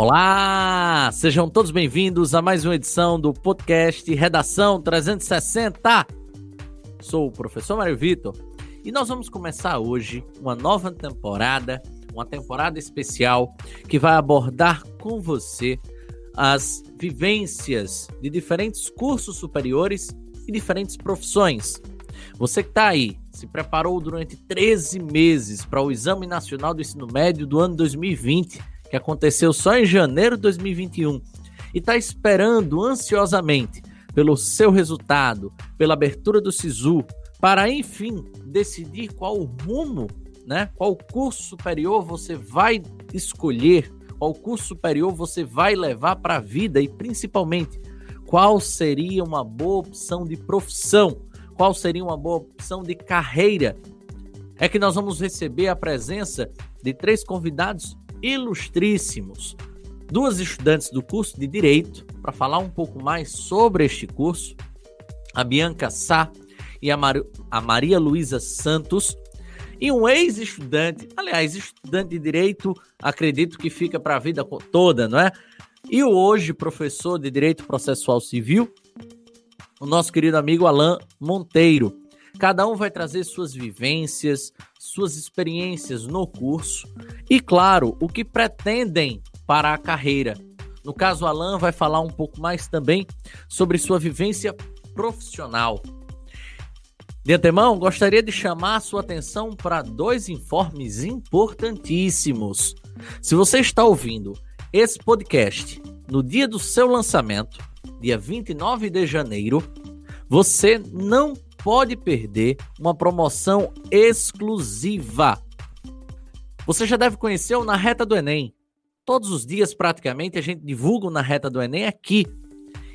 Olá! Sejam todos bem-vindos a mais uma edição do podcast Redação 360. Sou o professor Mário Vitor e nós vamos começar hoje uma nova temporada, uma temporada especial que vai abordar com você as vivências de diferentes cursos superiores e diferentes profissões. Você que está aí, se preparou durante 13 meses para o Exame Nacional do Ensino Médio do ano 2020 que aconteceu só em janeiro de 2021 e está esperando ansiosamente pelo seu resultado, pela abertura do SISU, para enfim decidir qual rumo, né, qual curso superior você vai escolher, qual curso superior você vai levar para a vida e principalmente qual seria uma boa opção de profissão, qual seria uma boa opção de carreira. É que nós vamos receber a presença de três convidados ilustríssimos, duas estudantes do curso de Direito, para falar um pouco mais sobre este curso, a Bianca Sá e a, Mar a Maria Luísa Santos, e um ex-estudante, aliás, estudante de Direito, acredito que fica para a vida toda, não é? E hoje professor de Direito Processual Civil, o nosso querido amigo Alain Monteiro. Cada um vai trazer suas vivências, suas experiências no curso e, claro, o que pretendem para a carreira. No caso, Alan vai falar um pouco mais também sobre sua vivência profissional. De antemão, gostaria de chamar a sua atenção para dois informes importantíssimos. Se você está ouvindo esse podcast no dia do seu lançamento, dia 29 de janeiro, você não pode perder uma promoção exclusiva. Você já deve conhecer o Na Reta do Enem. Todos os dias, praticamente, a gente divulga o Na Reta do Enem aqui.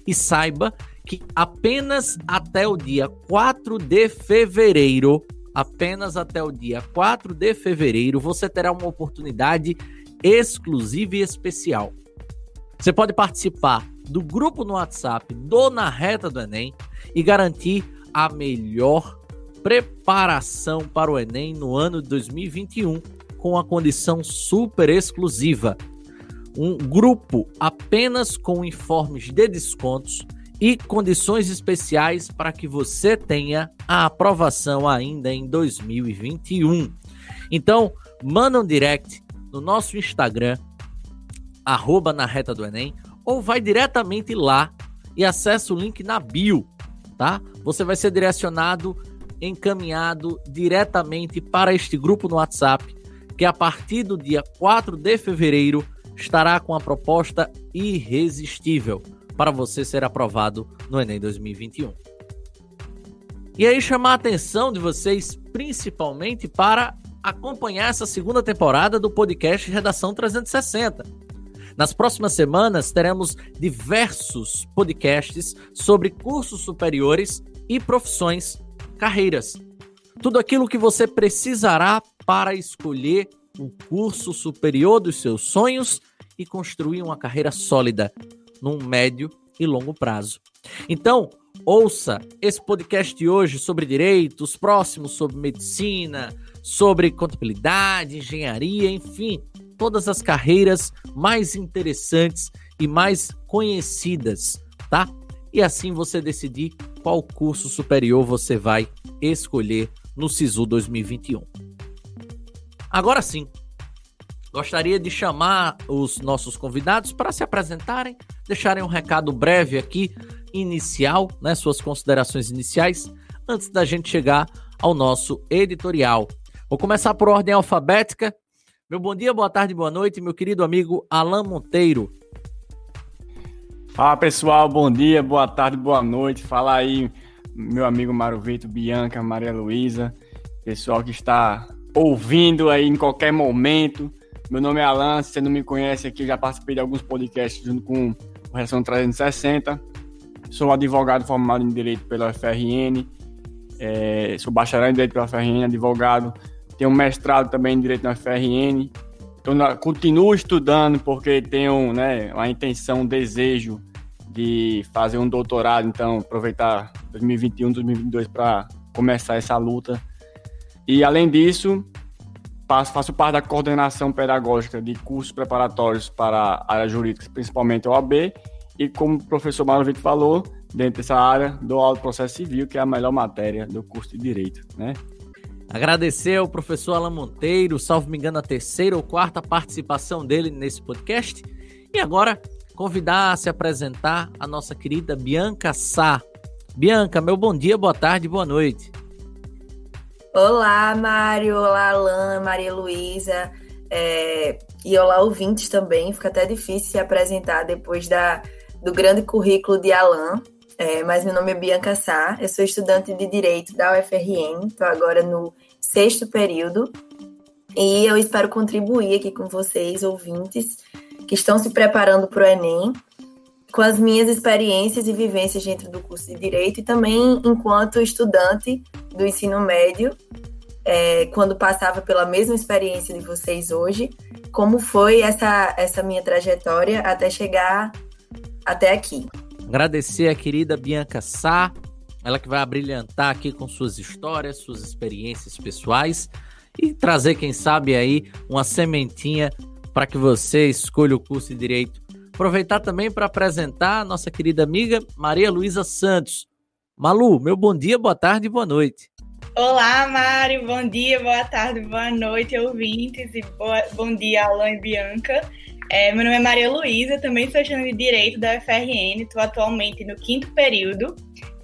E saiba que apenas até o dia 4 de fevereiro, apenas até o dia 4 de fevereiro, você terá uma oportunidade exclusiva e especial. Você pode participar do grupo no WhatsApp do Na Reta do Enem e garantir a melhor preparação para o Enem no ano de 2021 com a condição super exclusiva. Um grupo apenas com informes de descontos e condições especiais para que você tenha a aprovação ainda em 2021. Então, manda um direct no nosso Instagram, arroba na reta do Enem, ou vai diretamente lá e acessa o link na bio tá? Você vai ser direcionado, encaminhado diretamente para este grupo no WhatsApp, que a partir do dia 4 de fevereiro estará com a proposta irresistível para você ser aprovado no Enem 2021. E aí chamar a atenção de vocês principalmente para acompanhar essa segunda temporada do podcast Redação 360 nas próximas semanas teremos diversos podcasts sobre cursos superiores e profissões, carreiras. Tudo aquilo que você precisará para escolher o curso superior dos seus sonhos e construir uma carreira sólida num médio e longo prazo. Então, ouça esse podcast de hoje sobre direito, os próximos sobre medicina, sobre contabilidade, engenharia, enfim, todas as carreiras mais interessantes e mais conhecidas, tá? E assim você decidir qual curso superior você vai escolher no SISU 2021. Agora sim, gostaria de chamar os nossos convidados para se apresentarem, deixarem um recado breve aqui, inicial, né, suas considerações iniciais, antes da gente chegar ao nosso editorial. Vou começar por ordem alfabética meu bom dia, boa tarde, boa noite, meu querido amigo Alan Monteiro. Fala pessoal, bom dia, boa tarde, boa noite. Fala aí, meu amigo Mário Vitor, Bianca, Maria Luísa, pessoal que está ouvindo aí em qualquer momento. Meu nome é Alan, se você não me conhece aqui, já participei de alguns podcasts junto com o Reação 360. Sou advogado formado em Direito pela FRN, é, sou bacharel em Direito pela FRN, advogado tenho um mestrado também em Direito na FRN. Então, continuo estudando porque tenho né, a intenção, um desejo de fazer um doutorado. Então, aproveitar 2021, 2022 para começar essa luta. E, além disso, faço parte da coordenação pedagógica de cursos preparatórios para a área jurídica, principalmente a OAB, e como o professor Mário Vitor falou, dentro dessa área, dou aula de processo civil, que é a melhor matéria do curso de Direito, né? Agradecer ao professor Alan Monteiro, salvo me engano, a terceira ou quarta participação dele nesse podcast. E agora, convidar a se apresentar a nossa querida Bianca Sá. Bianca, meu bom dia, boa tarde, boa noite. Olá, Mário. Olá, Alan, Maria Luísa. É... E olá, ouvintes também. Fica até difícil se apresentar depois da, do grande currículo de Alan. É, mas meu nome é Bianca Sá, eu sou estudante de Direito da UFRN, estou agora no sexto período. E eu espero contribuir aqui com vocês, ouvintes, que estão se preparando para o Enem, com as minhas experiências e vivências dentro do curso de Direito e também enquanto estudante do ensino médio, é, quando passava pela mesma experiência de vocês hoje, como foi essa, essa minha trajetória até chegar até aqui. Agradecer a querida Bianca Sá, ela que vai abrilhantar aqui com suas histórias, suas experiências pessoais e trazer, quem sabe, aí uma sementinha para que você escolha o curso de Direito. Aproveitar também para apresentar a nossa querida amiga Maria Luísa Santos, Malu, meu bom dia, boa tarde e boa noite. Olá, Mário, bom dia, boa tarde, boa noite, ouvintes, e boa, bom dia, Alan e Bianca. É, meu nome é Maria Luísa, também sou estudante de Direito da UFRN, estou atualmente no quinto período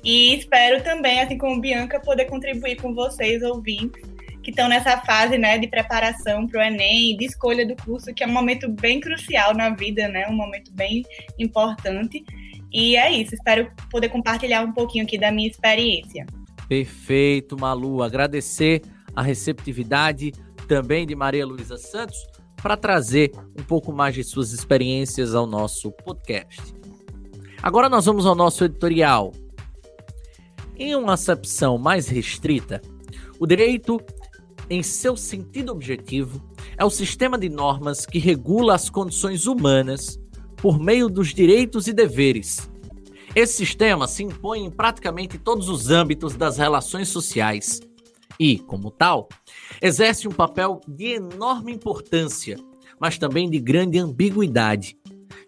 e espero também, assim como Bianca, poder contribuir com vocês, ouvintes, que estão nessa fase né, de preparação para o Enem, de escolha do curso, que é um momento bem crucial na vida, né, um momento bem importante. E é isso, espero poder compartilhar um pouquinho aqui da minha experiência. Perfeito, Malu. Agradecer a receptividade também de Maria Luísa Santos para trazer um pouco mais de suas experiências ao nosso podcast. Agora nós vamos ao nosso editorial. Em uma acepção mais restrita, o direito, em seu sentido objetivo, é o sistema de normas que regula as condições humanas por meio dos direitos e deveres. Esse sistema se impõe em praticamente todos os âmbitos das relações sociais e, como tal, exerce um papel de enorme importância, mas também de grande ambiguidade,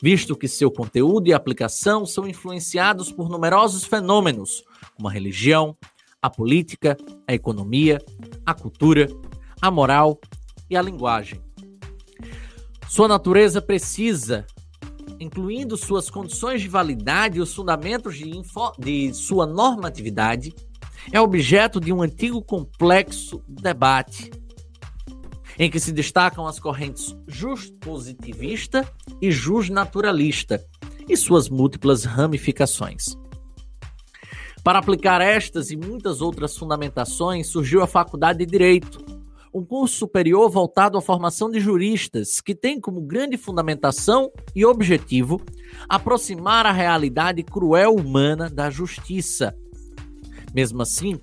visto que seu conteúdo e aplicação são influenciados por numerosos fenômenos, como a religião, a política, a economia, a cultura, a moral e a linguagem. Sua natureza precisa incluindo suas condições de validade e os fundamentos de, info, de sua normatividade, é objeto de um antigo complexo debate, em que se destacam as correntes just-positivista e just-naturalista e suas múltiplas ramificações. Para aplicar estas e muitas outras fundamentações, surgiu a Faculdade de Direito, um curso superior voltado à formação de juristas, que tem como grande fundamentação e objetivo aproximar a realidade cruel humana da justiça. Mesmo assim,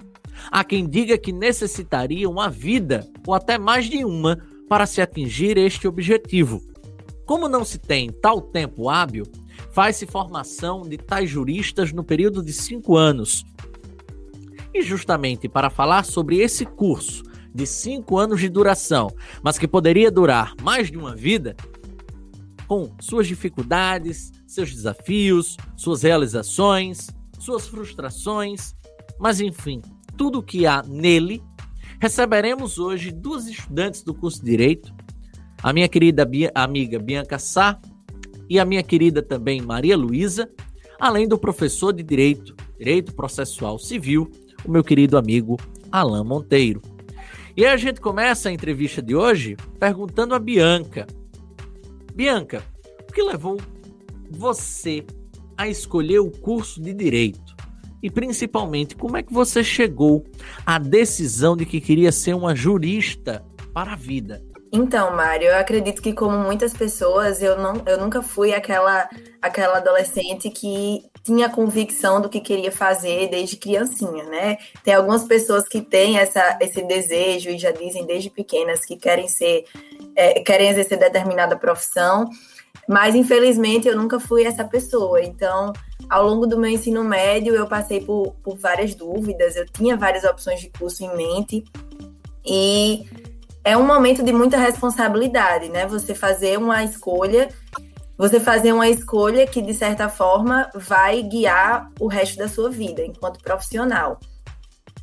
há quem diga que necessitaria uma vida, ou até mais de uma, para se atingir este objetivo. Como não se tem tal tempo hábil, faz-se formação de tais juristas no período de cinco anos. E justamente para falar sobre esse curso de cinco anos de duração, mas que poderia durar mais de uma vida, com suas dificuldades, seus desafios, suas realizações, suas frustrações, mas enfim, tudo o que há nele, receberemos hoje duas estudantes do curso de Direito, a minha querida Bia, amiga Bianca Sá e a minha querida também Maria Luísa, além do professor de Direito, Direito Processual Civil, o meu querido amigo Alain Monteiro. E a gente começa a entrevista de hoje perguntando a Bianca. Bianca, o que levou você a escolher o curso de direito? E principalmente, como é que você chegou à decisão de que queria ser uma jurista para a vida? Então, Mário, eu acredito que como muitas pessoas, eu, não, eu nunca fui aquela, aquela adolescente que tinha convicção do que queria fazer desde criancinha, né? Tem algumas pessoas que têm essa, esse desejo e já dizem desde pequenas que querem ser, é, querem exercer determinada profissão, mas infelizmente eu nunca fui essa pessoa. Então, ao longo do meu ensino médio, eu passei por, por várias dúvidas, eu tinha várias opções de curso em mente e é um momento de muita responsabilidade, né? Você fazer uma escolha, você fazer uma escolha que, de certa forma, vai guiar o resto da sua vida enquanto profissional.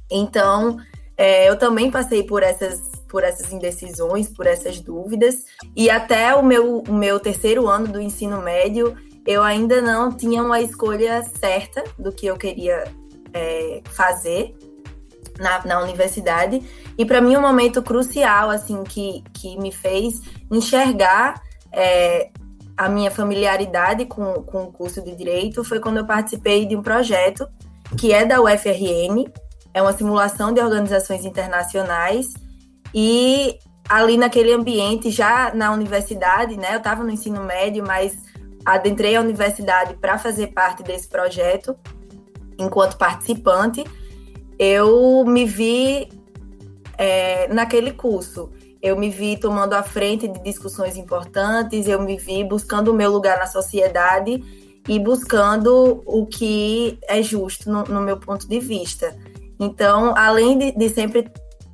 Então, é, eu também passei por essas, por essas indecisões, por essas dúvidas, e até o meu, o meu terceiro ano do ensino médio, eu ainda não tinha uma escolha certa do que eu queria é, fazer na, na universidade. E para mim, um momento crucial, assim, que, que me fez enxergar é, a minha familiaridade com, com o curso de Direito foi quando eu participei de um projeto que é da UFRN, é uma simulação de organizações internacionais, e ali naquele ambiente, já na universidade, né, eu estava no ensino médio, mas adentrei a universidade para fazer parte desse projeto enquanto participante, eu me vi é, naquele curso. Eu me vi tomando a frente de discussões importantes, eu me vi buscando o meu lugar na sociedade e buscando o que é justo no, no meu ponto de vista. Então, além de, de, sempre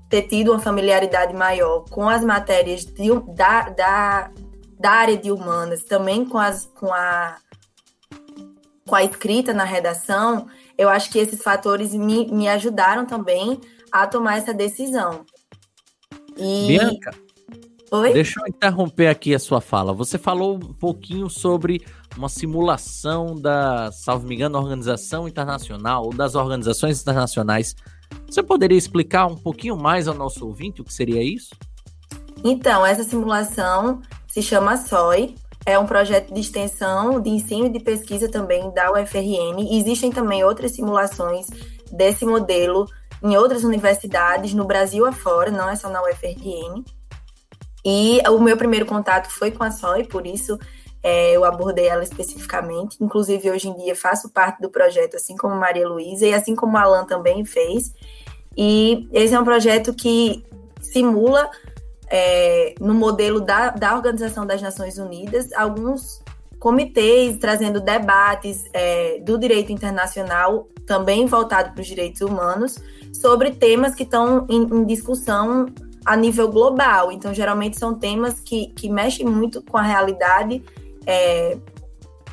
ter tido uma familiaridade maior com as matérias de, da, da, da área de humanas, também com, as, com, a, com a escrita na redação, eu acho que esses fatores me, me ajudaram também a tomar essa decisão. E... Bianca, Oi? deixa eu interromper aqui a sua fala. Você falou um pouquinho sobre uma simulação da, salvo me engano, organização internacional ou das organizações internacionais. Você poderia explicar um pouquinho mais ao nosso ouvinte o que seria isso? Então, essa simulação se chama SOI, é um projeto de extensão de ensino e de pesquisa também da UFRN. Existem também outras simulações desse modelo em outras universidades, no Brasil afora, não é só na UFRN. E o meu primeiro contato foi com a SOI, por isso é, eu abordei ela especificamente. Inclusive, hoje em dia faço parte do projeto, assim como Maria Luísa e assim como Alan também fez. E esse é um projeto que simula é, no modelo da, da Organização das Nações Unidas, alguns comitês trazendo debates é, do direito internacional, também voltado para os direitos humanos, sobre temas que estão em, em, discussão a nível global. Então, geralmente são temas que, que mexem muito com a realidade é,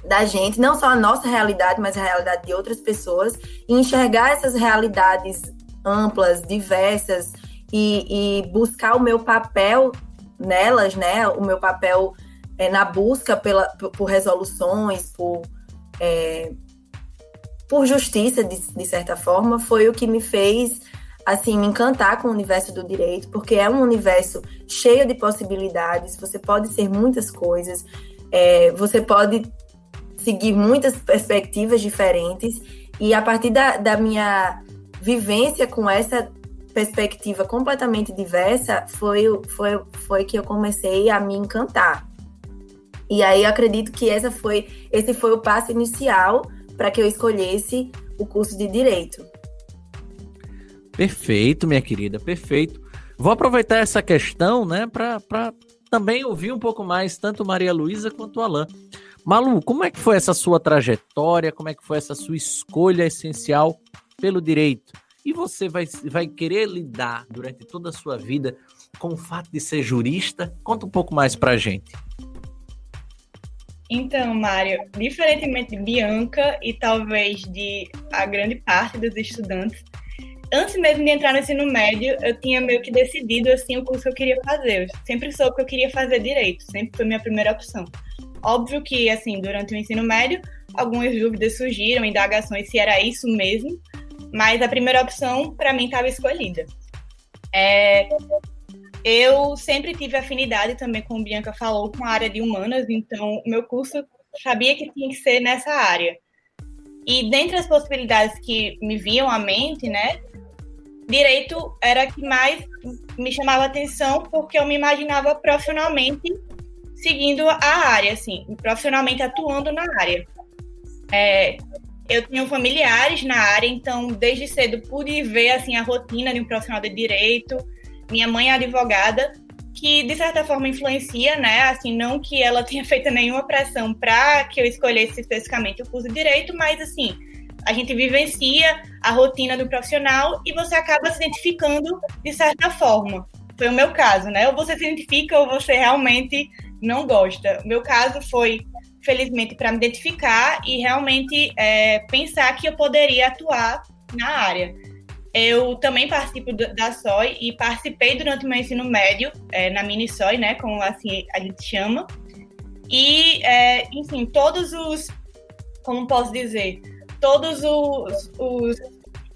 da gente, não só a nossa realidade, mas a realidade de outras pessoas, e enxergar essas realidades amplas, diversas, e, e buscar o meu papel nelas, né? O meu papel é, na busca pela, por, por resoluções, por, é, por justiça, de, de, certa forma, foi o que me fez assim me encantar com o universo do direito, porque é um universo cheio de possibilidades, você pode ser muitas coisas, é, você pode seguir muitas perspectivas diferentes, e a partir da, da minha vivência com essa perspectiva completamente diversa, foi, foi, foi que eu comecei a me encantar. E aí eu acredito que essa foi, esse foi o passo inicial para que eu escolhesse o curso de Direito. Perfeito, minha querida, perfeito. Vou aproveitar essa questão, né, para também ouvir um pouco mais tanto Maria Luísa quanto Alain. Malu, como é que foi essa sua trajetória? Como é que foi essa sua escolha essencial pelo direito? E você vai, vai querer lidar durante toda a sua vida com o fato de ser jurista? Conta um pouco mais pra gente. Então, Mário, diferentemente de Bianca e talvez de a grande parte dos estudantes, antes mesmo de entrar no ensino médio, eu tinha meio que decidido assim o curso que eu queria fazer. Eu sempre soube que eu queria fazer direito, sempre foi minha primeira opção. Óbvio que, assim, durante o ensino médio, algumas dúvidas surgiram, indagações se era isso mesmo, mas a primeira opção para mim estava escolhida. É, eu sempre tive afinidade também, como Bianca falou, com a área de humanas, então o meu curso sabia que tinha que ser nessa área. E dentre as possibilidades que me vinham à mente, né, direito era que mais me chamava atenção porque eu me imaginava profissionalmente seguindo a área, assim, profissionalmente atuando na área. É, eu tenho familiares na área, então desde cedo pude ver assim a rotina de um profissional de direito. Minha mãe é advogada, que de certa forma influencia, né? Assim, não que ela tenha feito nenhuma pressão para que eu escolhesse especificamente o curso de direito, mas assim, a gente vivencia a rotina do profissional e você acaba se identificando de certa forma. foi o meu caso, né? Ou você se identifica ou você realmente não gosta. O meu caso foi, felizmente, para me identificar e realmente é, pensar que eu poderia atuar na área. Eu também participo da SOI e participei durante o meu ensino médio, é, na mini SOI, né, como assim a gente chama. E, é, enfim, todos os, como posso dizer, todos os, os,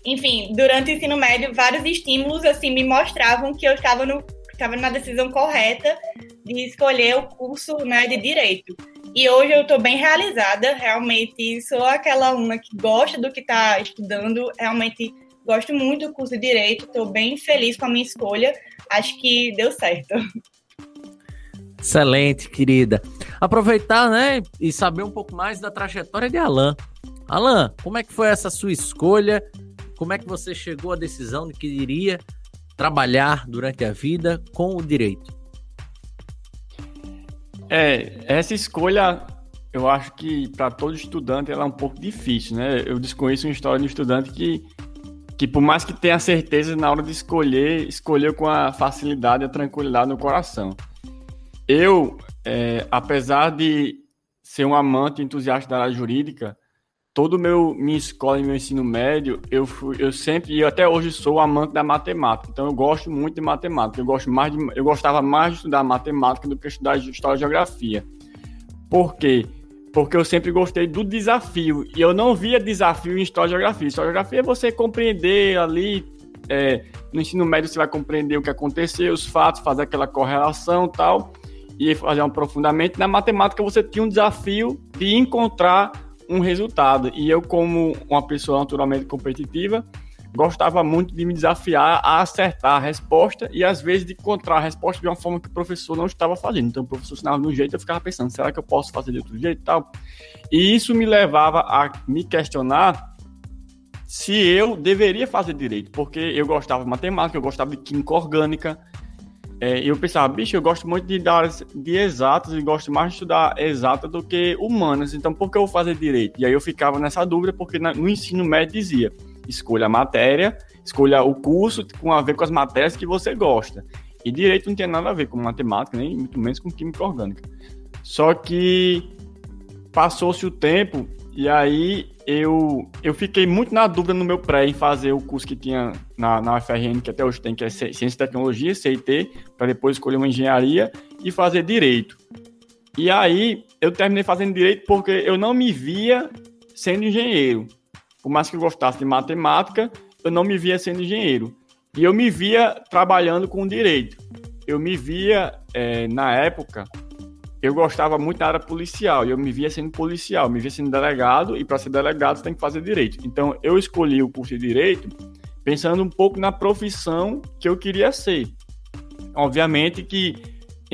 enfim, durante o ensino médio, vários estímulos, assim, me mostravam que eu estava no estava numa decisão correta de escolher o curso né, de direito. E hoje eu estou bem realizada, realmente sou aquela aluna que gosta do que está estudando, realmente Gosto muito do curso de Direito, estou bem feliz com a minha escolha. Acho que deu certo. Excelente, querida. Aproveitar, né, e saber um pouco mais da trajetória de Alan. Alan, como é que foi essa sua escolha? Como é que você chegou à decisão de que iria trabalhar durante a vida com o direito? É, essa escolha, eu acho que para todo estudante ela é um pouco difícil, né? Eu desconheço uma história de um estudante que que por mais que tenha certeza na hora de escolher, escolheu com a facilidade e a tranquilidade no coração. Eu, é, apesar de ser um amante entusiasta da área jurídica, todo meu minha escola e meu ensino médio, eu fui, eu sempre e até hoje sou amante da matemática. Então eu gosto muito de matemática. Eu gosto mais de, eu gostava mais de estudar matemática do que estudar história e geografia. Por quê? porque eu sempre gostei do desafio. E eu não via desafio em História e Geografia. História e Geografia é você compreender ali, é, no ensino médio você vai compreender o que aconteceu, os fatos, fazer aquela correlação tal, e fazer um aprofundamento. Na matemática você tinha um desafio de encontrar um resultado. E eu, como uma pessoa naturalmente competitiva, gostava muito de me desafiar a acertar a resposta e às vezes de encontrar a resposta de uma forma que o professor não estava fazendo. Então o professor ensinava de um jeito, eu ficava pensando, será que eu posso fazer de outro jeito e tal? E isso me levava a me questionar se eu deveria fazer direito, porque eu gostava de matemática, eu gostava de química orgânica, é, eu pensava, bicho, eu gosto muito de dar de exatas e gosto mais de estudar exata do que humanas, então por que eu vou fazer direito? E aí eu ficava nessa dúvida, porque no ensino médio dizia, Escolha a matéria, escolha o curso com a ver com as matérias que você gosta. E direito não tem nada a ver com matemática, nem muito menos com química orgânica. Só que passou-se o tempo e aí eu, eu fiquei muito na dúvida no meu pré em fazer o curso que tinha na, na UFRN, que até hoje tem, que é Ciência e Tecnologia, CIT, para depois escolher uma engenharia e fazer direito. E aí eu terminei fazendo direito porque eu não me via sendo engenheiro por mais que eu gostasse de matemática, eu não me via sendo engenheiro. E eu me via trabalhando com direito. Eu me via, é, na época, eu gostava muito da área policial, e eu me via sendo policial, me via sendo delegado, e para ser delegado você tem que fazer direito. Então, eu escolhi o curso de direito pensando um pouco na profissão que eu queria ser. Obviamente que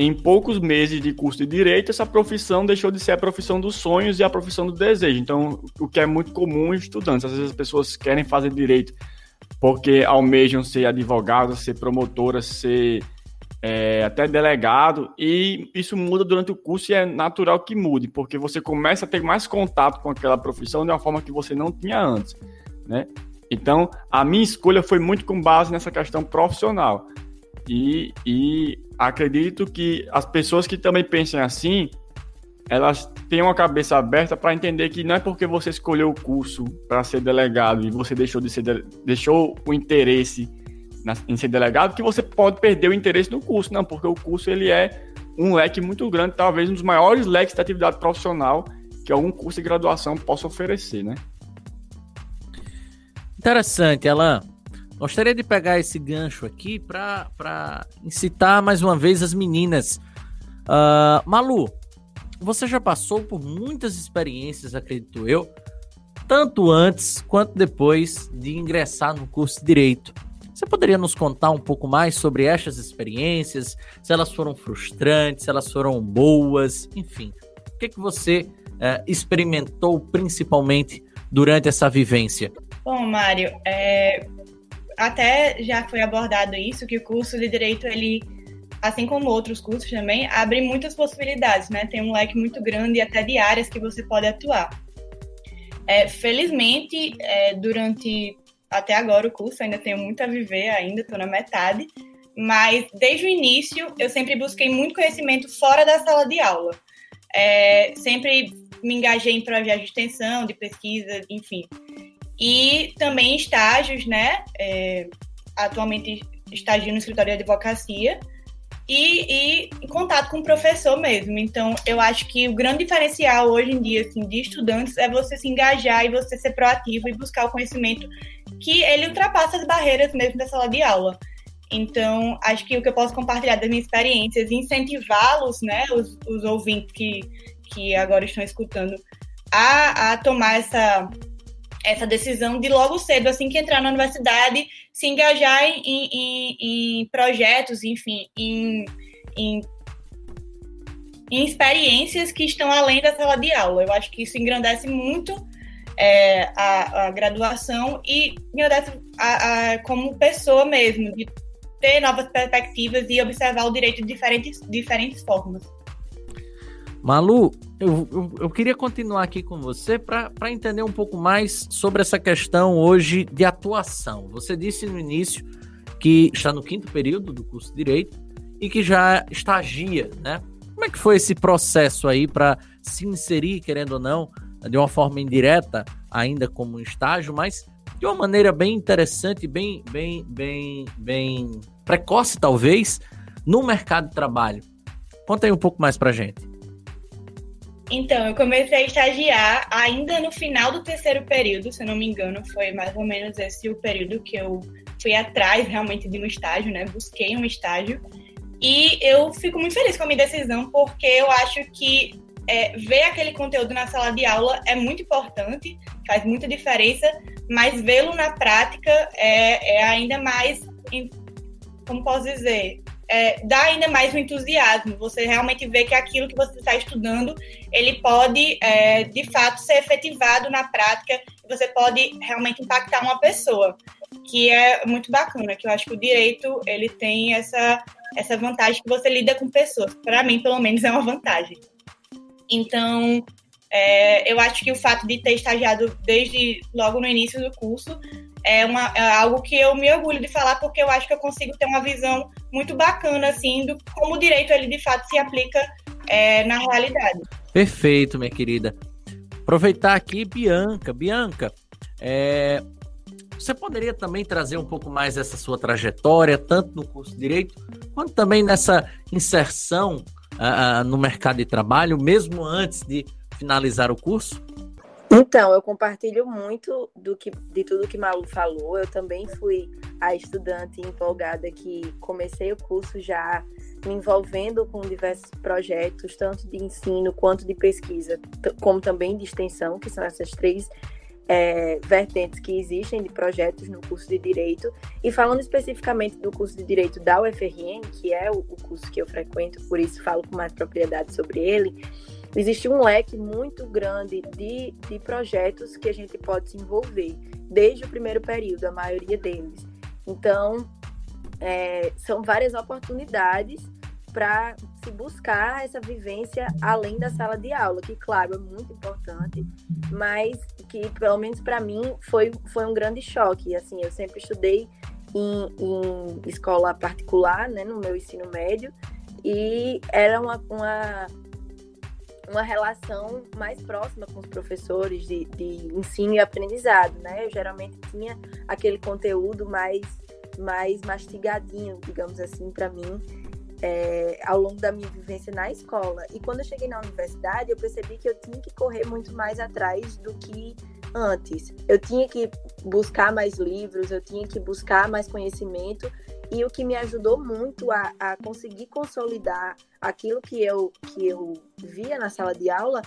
em poucos meses de curso de direito, essa profissão deixou de ser a profissão dos sonhos e a profissão do desejo. Então, o que é muito comum em estudantes. Às vezes as pessoas querem fazer direito porque almejam ser advogado, ser promotora, ser é, até delegado, e isso muda durante o curso e é natural que mude, porque você começa a ter mais contato com aquela profissão de uma forma que você não tinha antes, né? Então, a minha escolha foi muito com base nessa questão profissional. E, e acredito que as pessoas que também pensem assim, elas têm uma cabeça aberta para entender que não é porque você escolheu o curso para ser delegado e você deixou de ser deixou o interesse na, em ser delegado que você pode perder o interesse no curso, não, porque o curso ele é um leque muito grande, talvez um dos maiores leques de atividade profissional que algum curso de graduação possa oferecer, né? Interessante, Alan. Gostaria de pegar esse gancho aqui para incitar mais uma vez as meninas. Uh, Malu, você já passou por muitas experiências, acredito eu, tanto antes quanto depois de ingressar no curso de Direito. Você poderia nos contar um pouco mais sobre estas experiências? Se elas foram frustrantes, se elas foram boas, enfim. O que, que você uh, experimentou principalmente durante essa vivência? Bom, Mário, é, até já foi abordado isso, que o curso de Direito, ele, assim como outros cursos também, abre muitas possibilidades, né? Tem um leque muito grande até de áreas que você pode atuar. É, felizmente, é, durante até agora o curso, ainda tenho muito a viver ainda, estou na metade, mas desde o início eu sempre busquei muito conhecimento fora da sala de aula. É, sempre me engajei em projetos de extensão, de pesquisa, enfim. E também estágios, né? É, atualmente estagio no escritório de advocacia e, e em contato com o professor mesmo. Então, eu acho que o grande diferencial hoje em dia assim, de estudantes é você se engajar e você ser proativo e buscar o conhecimento que ele ultrapassa as barreiras mesmo da sala de aula. Então, acho que o que eu posso compartilhar das minhas experiências, incentivá-los, né, os, os ouvintes que, que agora estão escutando, a, a tomar essa, essa decisão de logo cedo, assim que entrar na universidade, se engajar em, em, em projetos, enfim, em, em, em, experiências que estão além da sala de aula. Eu acho que isso engrandece muito é, a, a, graduação e engrandece a, a, como pessoa mesmo, de ter novas perspectivas e observar o direito de diferentes, diferentes formas. Malu, eu, eu, eu, queria continuar aqui com você para entender um pouco mais sobre essa questão hoje de atuação. Você disse no início que está no quinto período do curso de Direito e que já estagia, né? Como é que foi esse processo aí para se inserir, querendo ou não, de uma forma indireta, ainda como um estágio, mas de uma maneira bem interessante, bem, bem, bem, bem precoce, talvez, no mercado de trabalho? Conta aí um pouco mais para gente. Então, eu comecei a estagiar ainda no final do terceiro período, se eu não me engano, foi mais ou menos esse o período que eu fui atrás realmente de um estágio, né? Busquei um estágio. E eu fico muito feliz com a minha decisão, porque eu acho que é, ver aquele conteúdo na sala de aula é muito importante, faz muita diferença, mas vê-lo na prática é, é ainda mais, como posso dizer, é, dá ainda mais um entusiasmo. Você realmente vê que aquilo que você está estudando, ele pode, é, de fato, ser efetivado na prática. Você pode realmente impactar uma pessoa, que é muito bacana. Que eu acho que o direito ele tem essa essa vantagem que você lida com pessoas. Para mim, pelo menos, é uma vantagem. Então, é, eu acho que o fato de ter estagiado desde logo no início do curso é, uma, é algo que eu me orgulho de falar, porque eu acho que eu consigo ter uma visão muito bacana, assim, do como o direito, ele de fato se aplica é, na realidade. Perfeito, minha querida. Aproveitar aqui, Bianca. Bianca, é, você poderia também trazer um pouco mais essa sua trajetória, tanto no curso de Direito, quanto também nessa inserção uh, no mercado de trabalho, mesmo antes de finalizar o curso? Então, eu compartilho muito do que, de tudo que Malu falou. Eu também fui a estudante empolgada que comecei o curso já me envolvendo com diversos projetos, tanto de ensino quanto de pesquisa, como também de extensão, que são essas três é, vertentes que existem de projetos no curso de Direito. E falando especificamente do curso de Direito da UFRN, que é o, o curso que eu frequento, por isso falo com mais propriedade sobre ele, existe um leque muito grande de, de projetos que a gente pode se envolver, desde o primeiro período, a maioria deles. Então, é, são várias oportunidades para se buscar essa vivência além da sala de aula, que, claro, é muito importante, mas que, pelo menos para mim, foi, foi um grande choque. Assim, eu sempre estudei em, em escola particular, né, no meu ensino médio, e era uma, uma uma relação mais próxima com os professores de, de ensino e aprendizado, né? Eu geralmente tinha aquele conteúdo mais, mais mastigadinho, digamos assim, para mim, é, ao longo da minha vivência na escola. E quando eu cheguei na universidade, eu percebi que eu tinha que correr muito mais atrás do que antes. Eu tinha que buscar mais livros, eu tinha que buscar mais conhecimento e o que me ajudou muito a, a conseguir consolidar aquilo que eu, que eu via na sala de aula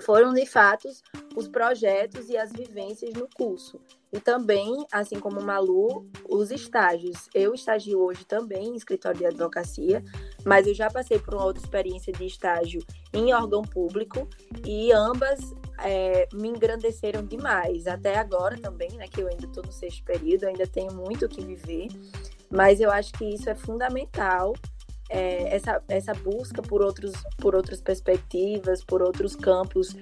foram de fato os projetos e as vivências no curso. E também, assim como Malu, os estágios. Eu estagio hoje também em escritório de advocacia, mas eu já passei por uma outra experiência de estágio em órgão público e ambas é, me engrandeceram demais. Até agora também, né, que eu ainda estou no sexto período, ainda tenho muito o que viver, mas eu acho que isso é fundamental. É, essa, essa busca por, outros, por outras perspectivas, por outros campos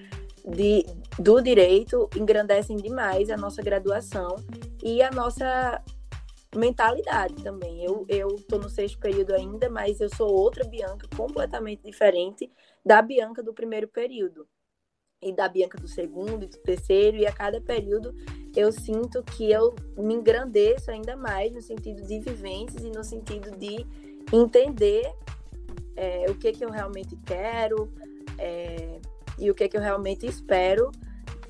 de, do direito engrandecem demais a nossa graduação e a nossa mentalidade também. Eu, eu tô no sexto período ainda, mas eu sou outra Bianca completamente diferente da Bianca do primeiro período. E da Bianca do segundo e do terceiro, e a cada período eu sinto que eu me engrandeço ainda mais no sentido de vivências e no sentido de entender é, o que, que eu realmente quero é, e o que, que eu realmente espero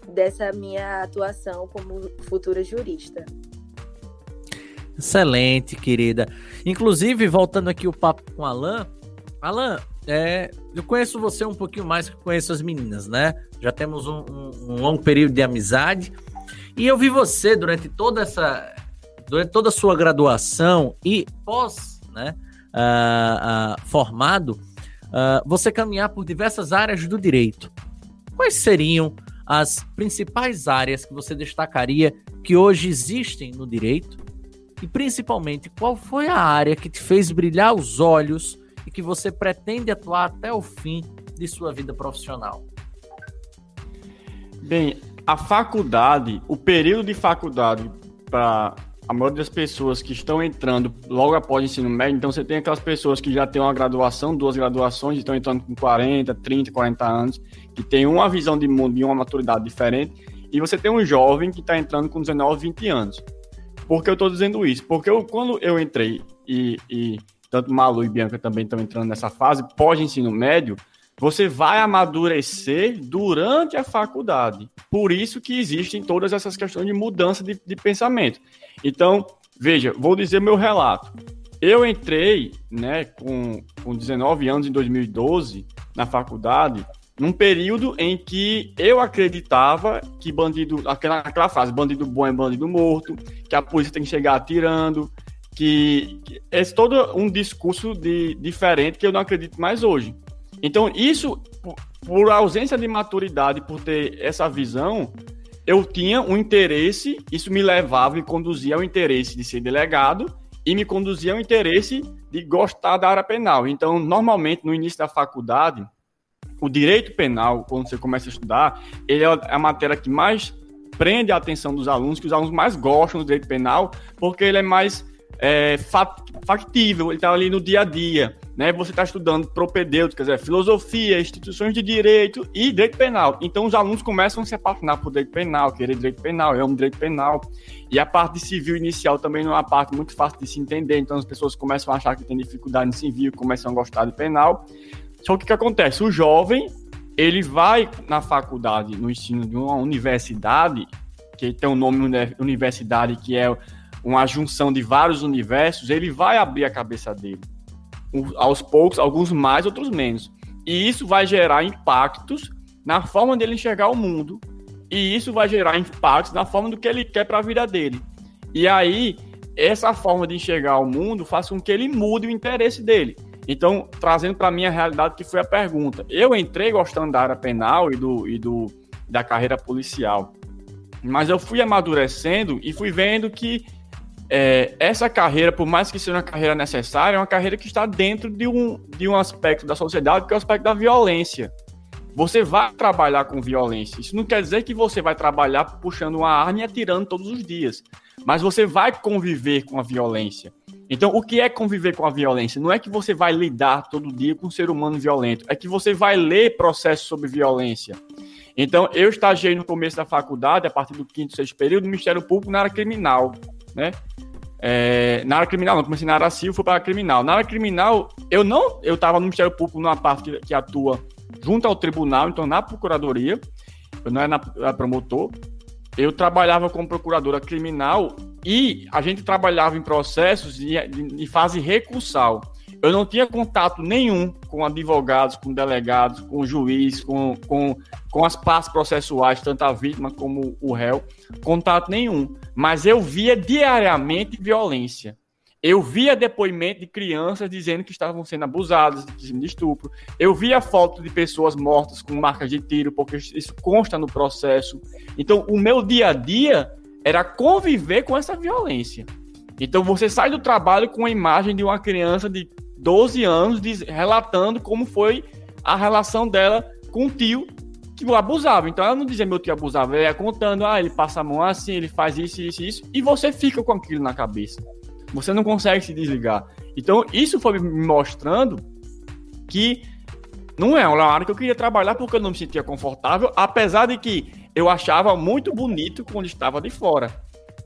dessa minha atuação como futura jurista. Excelente, querida. Inclusive, voltando aqui o papo com Alan, Alan, é, eu conheço você um pouquinho mais que conheço as meninas, né? Já temos um, um, um, longo período de amizade. E eu vi você durante toda essa. Durante toda a sua graduação e pós, né? Uh, uh, formado, uh, você caminhar por diversas áreas do direito. Quais seriam as principais áreas que você destacaria que hoje existem no direito e principalmente, qual foi a área que te fez brilhar os olhos e que você pretende atuar até o fim de sua vida profissional? Bem, a faculdade, o período de faculdade para a maioria das pessoas que estão entrando logo após o ensino médio, então você tem aquelas pessoas que já têm uma graduação, duas graduações, estão entrando com 40, 30, 40 anos, que tem uma visão de mundo e uma maturidade diferente, e você tem um jovem que está entrando com 19, 20 anos. Por que eu estou dizendo isso? Porque eu, quando eu entrei, e, e tanto Malu e Bianca também estão entrando nessa fase, pós-ensino médio, você vai amadurecer durante a faculdade. Por isso que existem todas essas questões de mudança de, de pensamento. Então, veja, vou dizer meu relato. Eu entrei né, com, com 19 anos, em 2012, na faculdade, num período em que eu acreditava que bandido, aquela, aquela frase, bandido bom é bandido morto, que a polícia tem que chegar atirando, que, é todo um discurso de, diferente que eu não acredito mais hoje. Então, isso, por, por ausência de maturidade, por ter essa visão, eu tinha um interesse, isso me levava e conduzia ao interesse de ser delegado e me conduzia ao interesse de gostar da área penal. Então, normalmente, no início da faculdade, o direito penal, quando você começa a estudar, ele é a matéria que mais prende a atenção dos alunos, que os alunos mais gostam do direito penal, porque ele é mais é, factível, ele está ali no dia a dia. Né? Você está estudando propedêutica, filosofia, instituições de direito e direito penal. Então os alunos começam a se apaixonar por direito penal, querer direito penal, eu amo direito penal. E a parte civil inicial também não é uma parte muito fácil de se entender, então as pessoas começam a achar que tem dificuldade no civil, começam a gostar de penal. Só que o que acontece? O jovem, ele vai na faculdade, no ensino de uma universidade, que tem o um nome universidade, que é uma junção de vários universos, ele vai abrir a cabeça dele. Aos poucos, alguns mais, outros menos. E isso vai gerar impactos na forma dele enxergar o mundo. E isso vai gerar impactos na forma do que ele quer para a vida dele. E aí, essa forma de enxergar o mundo faz com que ele mude o interesse dele. Então, trazendo para mim a realidade que foi a pergunta. Eu entrei gostando da área penal e, do, e do, da carreira policial, mas eu fui amadurecendo e fui vendo que é, essa carreira, por mais que seja uma carreira necessária, é uma carreira que está dentro de um, de um aspecto da sociedade que é o aspecto da violência. Você vai trabalhar com violência. Isso não quer dizer que você vai trabalhar puxando uma arma e atirando todos os dias, mas você vai conviver com a violência. Então, o que é conviver com a violência? Não é que você vai lidar todo dia com um ser humano violento, é que você vai ler processos sobre violência. Então, eu estagiei no começo da faculdade, a partir do quinto, sexto período, no Ministério Público na área criminal, né? É, na área criminal, não comecei na área civil, fui para a criminal. Na área criminal, eu não, eu estava no Ministério Público numa parte que, que, atua junto ao tribunal, então na procuradoria, eu não era na, promotor, eu trabalhava como procuradora criminal e a gente trabalhava em processos de, de, de fase recursal. Eu não tinha contato nenhum com advogados, com delegados, com juiz, com, com, com as partes processuais, tanto a vítima como o réu. Contato nenhum. Mas eu via diariamente violência. Eu via depoimento de crianças dizendo que estavam sendo abusadas de estupro. Eu via foto de pessoas mortas com marcas de tiro, porque isso consta no processo. Então, o meu dia a dia era conviver com essa violência. Então, você sai do trabalho com a imagem de uma criança de 12 anos diz, relatando como foi a relação dela com o tio que o abusava. Então, ela não dizia meu tio abusava, ela ia contando, ah, ele passa a mão assim, ele faz isso, isso, isso, e você fica com aquilo na cabeça. Você não consegue se desligar. Então, isso foi me mostrando que não é uma área que eu queria trabalhar porque eu não me sentia confortável, apesar de que eu achava muito bonito quando estava de fora.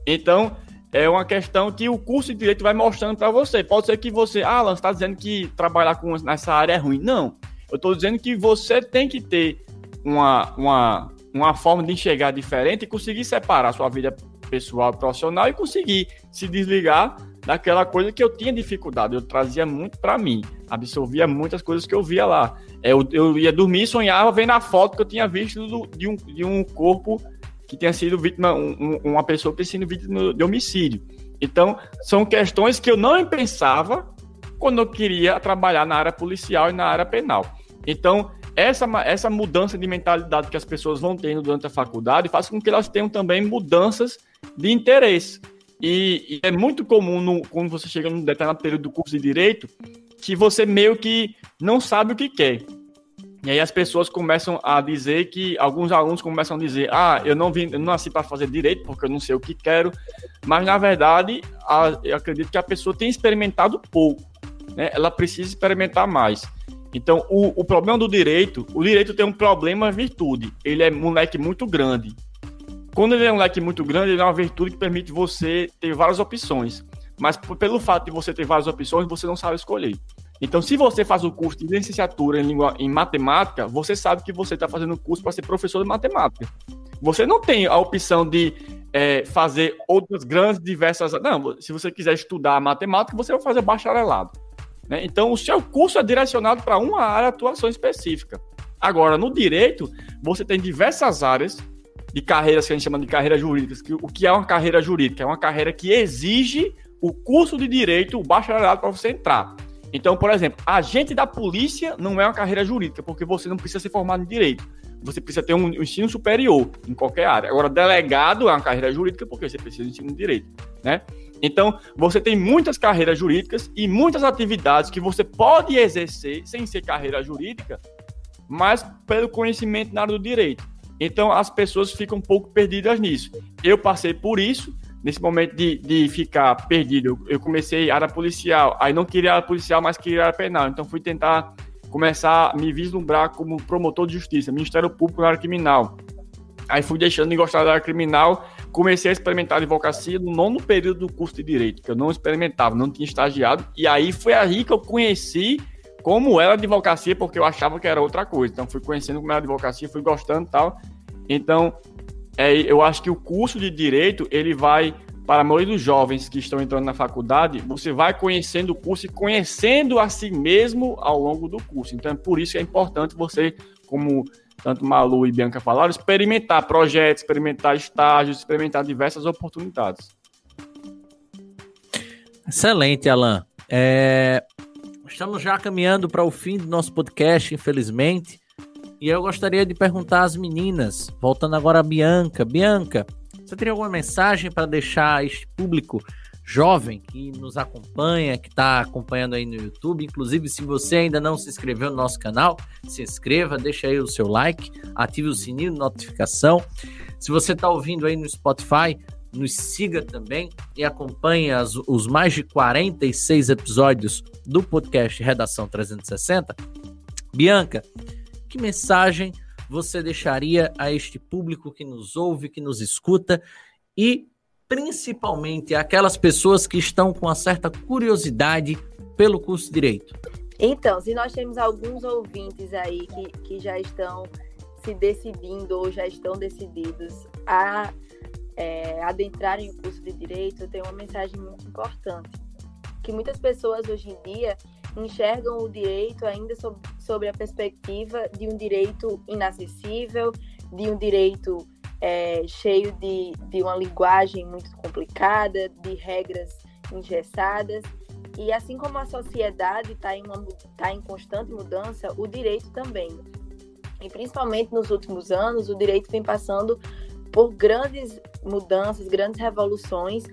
Então, é uma questão que o curso de direito vai mostrando para você. Pode ser que você, ah, Alan, está dizendo que trabalhar com, nessa área é ruim. Não. Eu estou dizendo que você tem que ter uma, uma, uma forma de enxergar diferente e conseguir separar sua vida pessoal e profissional e conseguir se desligar daquela coisa que eu tinha dificuldade. Eu trazia muito para mim, absorvia muitas coisas que eu via lá. Eu, eu ia dormir e sonhava vendo a foto que eu tinha visto do, de, um, de um corpo que tenha sido vítima, um, uma pessoa que tenha sido vítima de homicídio. Então, são questões que eu não pensava quando eu queria trabalhar na área policial e na área penal. Então, essa, essa mudança de mentalidade que as pessoas vão tendo durante a faculdade faz com que elas tenham também mudanças de interesse. E, e é muito comum, no, quando você chega num determinado período do curso de Direito, que você meio que não sabe o que quer. E aí as pessoas começam a dizer que, alguns alunos começam a dizer, ah, eu não, vim, eu não nasci para fazer direito porque eu não sei o que quero, mas na verdade a, eu acredito que a pessoa tem experimentado pouco, né? ela precisa experimentar mais. Então, o, o problema do direito, o direito tem um problema virtude, ele é um leque muito grande. Quando ele é um leque muito grande, ele é uma virtude que permite você ter várias opções. Mas pelo fato de você ter várias opções, você não sabe escolher. Então, se você faz o curso de licenciatura em, língua, em matemática, você sabe que você está fazendo o curso para ser professor de matemática. Você não tem a opção de é, fazer outras grandes, diversas. Não, se você quiser estudar matemática, você vai fazer bacharelado. Né? Então, o seu curso é direcionado para uma área de atuação específica. Agora, no direito, você tem diversas áreas de carreiras que a gente chama de carreiras jurídicas. Que, o que é uma carreira jurídica? É uma carreira que exige o curso de direito, o bacharelado para você entrar. Então, por exemplo, agente da polícia não é uma carreira jurídica, porque você não precisa ser formado em direito. Você precisa ter um ensino superior em qualquer área. Agora, delegado é uma carreira jurídica, porque você precisa de ensino de direito, né? Então, você tem muitas carreiras jurídicas e muitas atividades que você pode exercer sem ser carreira jurídica, mas pelo conhecimento na área do direito. Então, as pessoas ficam um pouco perdidas nisso. Eu passei por isso, nesse momento de, de ficar perdido, eu comecei área policial, aí não queria área policial, mas queria área penal, então fui tentar começar a me vislumbrar como promotor de justiça, Ministério Público na área criminal. Aí fui deixando de gostar da área criminal, comecei a experimentar advocacia no nono período do curso de Direito, que eu não experimentava, não tinha estagiado, e aí foi aí que eu conheci como era advocacia, porque eu achava que era outra coisa. Então fui conhecendo como era advocacia, fui gostando e tal. Então, é, eu acho que o curso de direito, ele vai, para a maioria dos jovens que estão entrando na faculdade, você vai conhecendo o curso e conhecendo a si mesmo ao longo do curso. Então, é por isso que é importante você, como tanto Malu e Bianca falaram, experimentar projetos, experimentar estágios, experimentar diversas oportunidades. Excelente, Alan. É... Estamos já caminhando para o fim do nosso podcast, infelizmente. E eu gostaria de perguntar às meninas, voltando agora a Bianca. Bianca, você teria alguma mensagem para deixar este público jovem que nos acompanha, que está acompanhando aí no YouTube? Inclusive, se você ainda não se inscreveu no nosso canal, se inscreva, deixa aí o seu like, ative o sininho de notificação. Se você está ouvindo aí no Spotify, nos siga também e acompanhe as, os mais de 46 episódios do podcast Redação 360. Bianca, que mensagem você deixaria a este público que nos ouve, que nos escuta e principalmente aquelas pessoas que estão com uma certa curiosidade pelo curso de Direito? Então, se nós temos alguns ouvintes aí que, que já estão se decidindo ou já estão decididos a é, adentrarem o curso de Direito, eu tenho uma mensagem muito importante. Que muitas pessoas hoje em dia enxergam o direito ainda sob, sobre a perspectiva de um direito inacessível, de um direito é, cheio de, de uma linguagem muito complicada, de regras engessadas. E assim como a sociedade está em, tá em constante mudança, o direito também. E principalmente nos últimos anos, o direito vem passando por grandes mudanças, grandes revoluções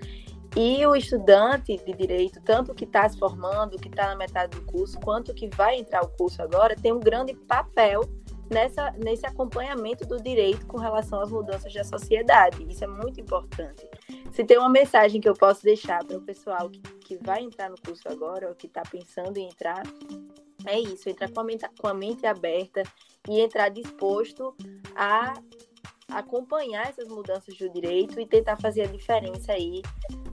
e o estudante de direito, tanto que está se formando, que está na metade do curso, quanto que vai entrar o curso agora, tem um grande papel nessa, nesse acompanhamento do direito com relação às mudanças da sociedade. Isso é muito importante. Se tem uma mensagem que eu posso deixar para o pessoal que, que vai entrar no curso agora, ou que está pensando em entrar, é isso, entrar com a, mente, com a mente aberta e entrar disposto a acompanhar essas mudanças do direito e tentar fazer a diferença aí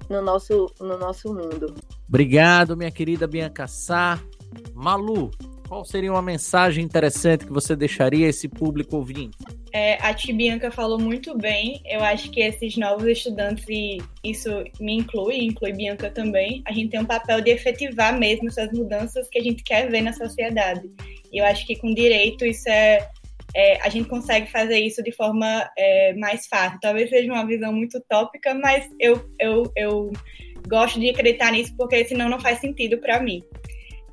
no nosso, no nosso mundo. Obrigado, minha querida Bianca Sá. Malu, qual seria uma mensagem interessante que você deixaria a esse público ouvinte? É, a Tia Bianca falou muito bem. Eu acho que esses novos estudantes, e isso me inclui, inclui Bianca também, a gente tem um papel de efetivar mesmo essas mudanças que a gente quer ver na sociedade. E eu acho que com direito isso é, é a gente consegue fazer isso de forma é, mais fácil. Talvez seja uma visão muito utópica, mas eu, eu, eu gosto de acreditar nisso porque senão não faz sentido para mim.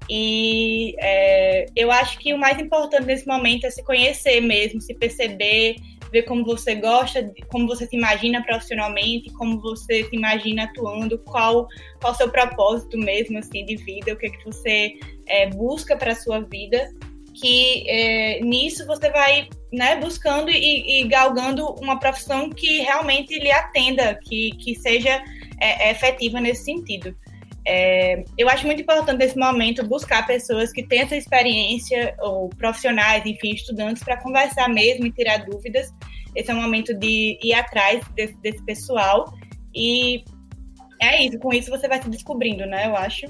E é, eu acho que o mais importante nesse momento é se conhecer mesmo, se perceber, ver como você gosta, como você se imagina profissionalmente, como você se imagina atuando, qual qual seu propósito mesmo assim de vida, o que é que você é, busca para sua vida, que é, nisso você vai né, buscando e, e, galgando uma profissão que realmente lhe atenda, que, que seja é, efetiva nesse sentido. É, eu acho muito importante nesse momento buscar pessoas que têm essa experiência, ou profissionais, enfim, estudantes, para conversar mesmo e tirar dúvidas. Esse é o momento de ir atrás desse, desse pessoal. E é isso, com isso você vai se descobrindo, né? Eu acho.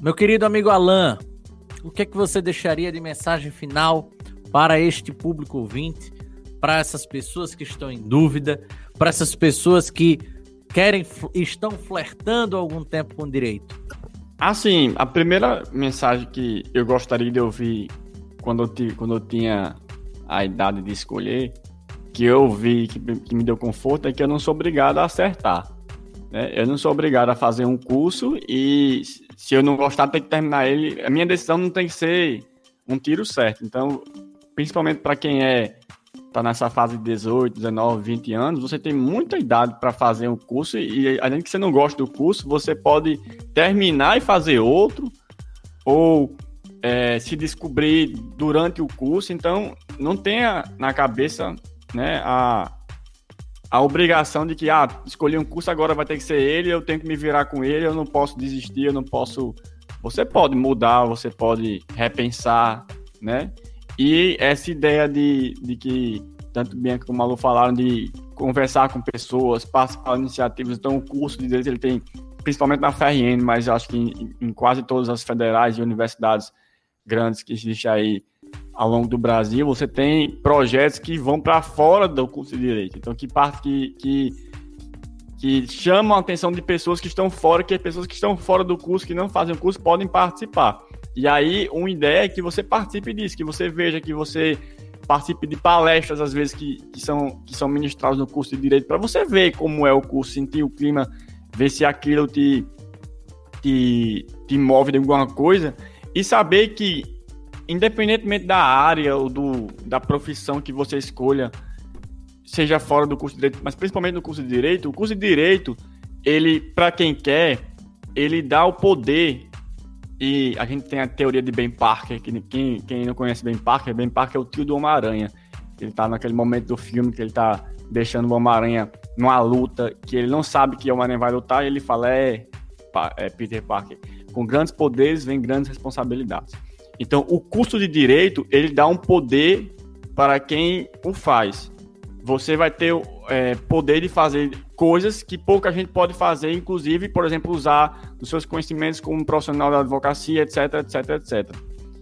Meu querido amigo Alan, o que é que você deixaria de mensagem final para este público ouvinte, para essas pessoas que estão em dúvida, para essas pessoas que querem estão flertando algum tempo com direito? Assim, a primeira mensagem que eu gostaria de ouvir quando eu, quando eu tinha a idade de escolher, que eu ouvi, que, que me deu conforto, é que eu não sou obrigado a acertar. Né? Eu não sou obrigado a fazer um curso e se eu não gostar, tem que terminar ele. A minha decisão não tem que ser um tiro certo. Então, principalmente para quem é tá nessa fase de 18, 19, 20 anos, você tem muita idade para fazer um curso e além que você não gosta do curso, você pode terminar e fazer outro ou é, se descobrir durante o curso. Então, não tenha na cabeça né, a, a obrigação de que, ah, escolhi um curso, agora vai ter que ser ele, eu tenho que me virar com ele, eu não posso desistir, eu não posso. Você pode mudar, você pode repensar, né? E essa ideia de, de que, tanto Bianca como o Malu falaram, de conversar com pessoas, participar de iniciativas. Então, o curso de Direito ele tem, principalmente na FRN, mas acho que em, em quase todas as federais e universidades grandes que existem aí ao longo do Brasil, você tem projetos que vão para fora do curso de Direito. Então, que parte que, que que chamam a atenção de pessoas que estão fora, que pessoas que estão fora do curso, que não fazem o curso, podem participar. E aí, uma ideia é que você participe disso, que você veja, que você participe de palestras, às vezes, que, que, são, que são ministradas no curso de Direito, para você ver como é o curso, sentir o clima, ver se aquilo te, te, te move de alguma coisa, e saber que, independentemente da área ou do, da profissão que você escolha, seja fora do curso de Direito, mas principalmente no curso de Direito, o curso de Direito, ele, para quem quer, ele dá o poder e a gente tem a teoria de Ben Parker, que quem, quem não conhece Ben Parker, Ben Parker é o tio do Homem-Aranha. Ele tá naquele momento do filme que ele tá deixando o Homem-Aranha numa luta que ele não sabe que o Homem-Aranha vai lutar e ele fala, é, é Peter Parker, com grandes poderes vem grandes responsabilidades. Então, o curso de direito, ele dá um poder para quem o faz. Você vai ter é, poder de fazer coisas que pouca gente pode fazer, inclusive, por exemplo, usar os seus conhecimentos como profissional da advocacia, etc, etc, etc.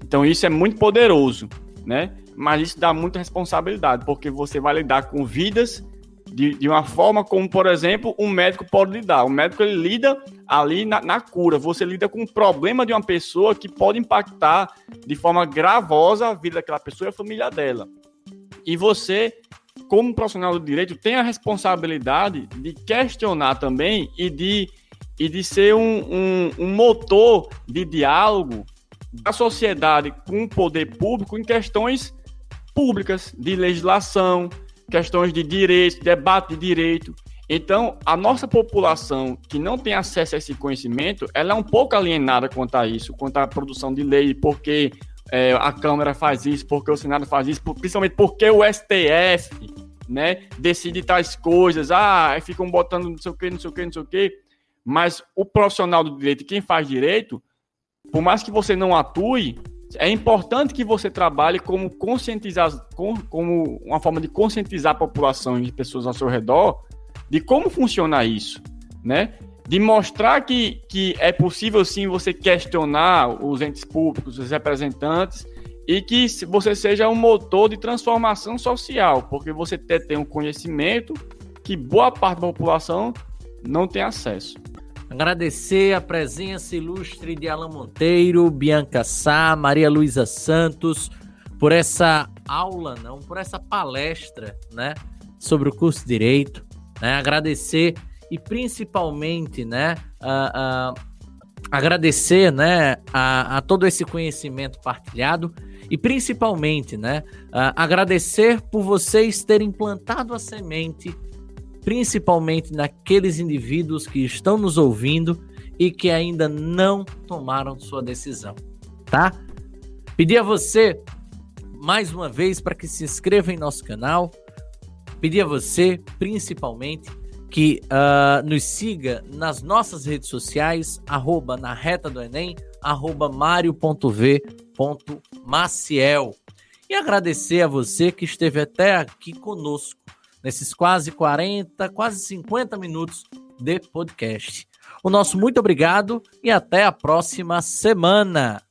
Então isso é muito poderoso, né? Mas isso dá muita responsabilidade, porque você vai lidar com vidas de, de uma forma como, por exemplo, um médico pode lidar. O médico ele lida ali na, na cura, você lida com um problema de uma pessoa que pode impactar de forma gravosa a vida daquela pessoa e a família dela. E você como profissional do direito, tem a responsabilidade de questionar também e de, e de ser um, um, um motor de diálogo da sociedade com o poder público em questões públicas, de legislação, questões de direito, debate de direito. Então, a nossa população que não tem acesso a esse conhecimento, ela é um pouco alienada quanto a isso, quanto à produção de lei, porque é, a Câmara faz isso, porque o Senado faz isso, principalmente porque o STF, né, decide tais coisas, ah, ficam botando não sei o que, não sei o que, não sei o que. Mas o profissional do direito, quem faz direito, por mais que você não atue, é importante que você trabalhe como conscientizar, como uma forma de conscientizar a população e pessoas ao seu redor de como funciona isso, né? De mostrar que, que é possível sim você questionar os entes públicos, os representantes, e que você seja um motor de transformação social, porque você tem um conhecimento que boa parte da população não tem acesso. Agradecer a presença ilustre de Alan Monteiro, Bianca Sá, Maria Luísa Santos, por essa aula, não, por essa palestra, né, sobre o curso de Direito. Né, agradecer e principalmente, né, a, a, agradecer, né, a, a, todo esse conhecimento partilhado e principalmente, né, agradecer por vocês terem plantado a semente principalmente naqueles indivíduos que estão nos ouvindo e que ainda não tomaram sua decisão, tá? Pedir a você mais uma vez para que se inscreva em nosso canal, pedir a você principalmente que uh, nos siga nas nossas redes sociais, arroba na reta do Enem, arroba mario.v.maciel. E agradecer a você que esteve até aqui conosco nesses quase 40, quase 50 minutos de podcast. O nosso muito obrigado e até a próxima semana.